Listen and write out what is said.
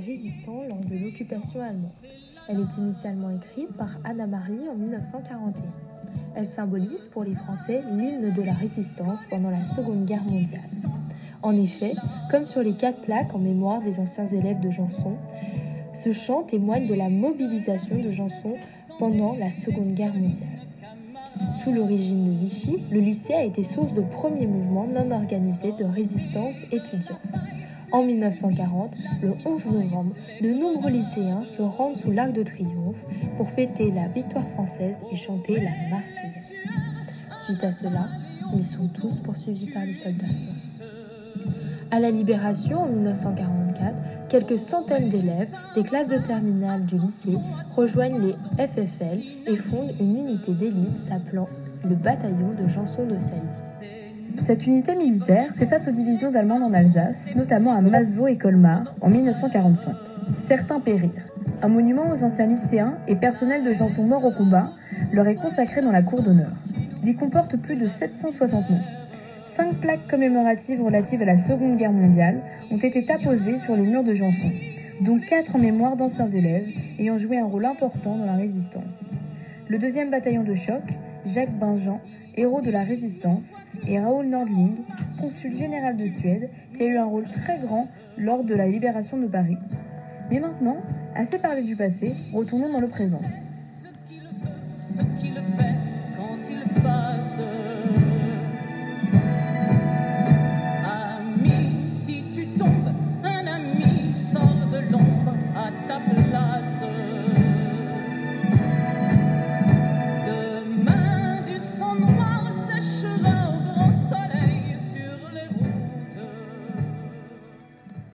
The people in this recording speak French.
résistants lors de l'occupation allemande. Elle est initialement écrite par Anna Marley en 1941. Elle symbolise pour les Français l'hymne de la résistance pendant la Seconde Guerre mondiale. En effet, comme sur les quatre plaques en mémoire des anciens élèves de Janson, ce chant témoigne de la mobilisation de Janson pendant la Seconde Guerre mondiale. Sous le régime de Vichy, le lycée a été source de premiers mouvements non organisés de résistance étudiante. En 1940, le 11 novembre, de nombreux lycéens se rendent sous l'Arc de Triomphe pour fêter la victoire française et chanter la Marseillaise. Suite à cela, ils sont tous poursuivis par les soldats. À la Libération en 1944, quelques centaines d'élèves des classes de terminale du lycée rejoignent les FFL et fondent une unité d'élite s'appelant le bataillon de Janson de Sailly. Cette unité militaire fait face aux divisions allemandes en Alsace, notamment à Masvaux et Colmar en 1945. Certains périrent. Un monument aux anciens lycéens et personnels de Janson morts au combat leur est consacré dans la cour d'honneur. Il comporte plus de 760 noms. Cinq plaques commémoratives relatives à la Seconde Guerre mondiale ont été apposées sur les murs de Janson, dont quatre en mémoire d'anciens élèves ayant joué un rôle important dans la résistance. Le deuxième bataillon de choc, Jacques Benjean, héros de la résistance, et Raoul Nordling, consul général de Suède, qui a eu un rôle très grand lors de la libération de Paris. Mais maintenant, assez parlé du passé, retournons dans le présent. Ce fait quand il passe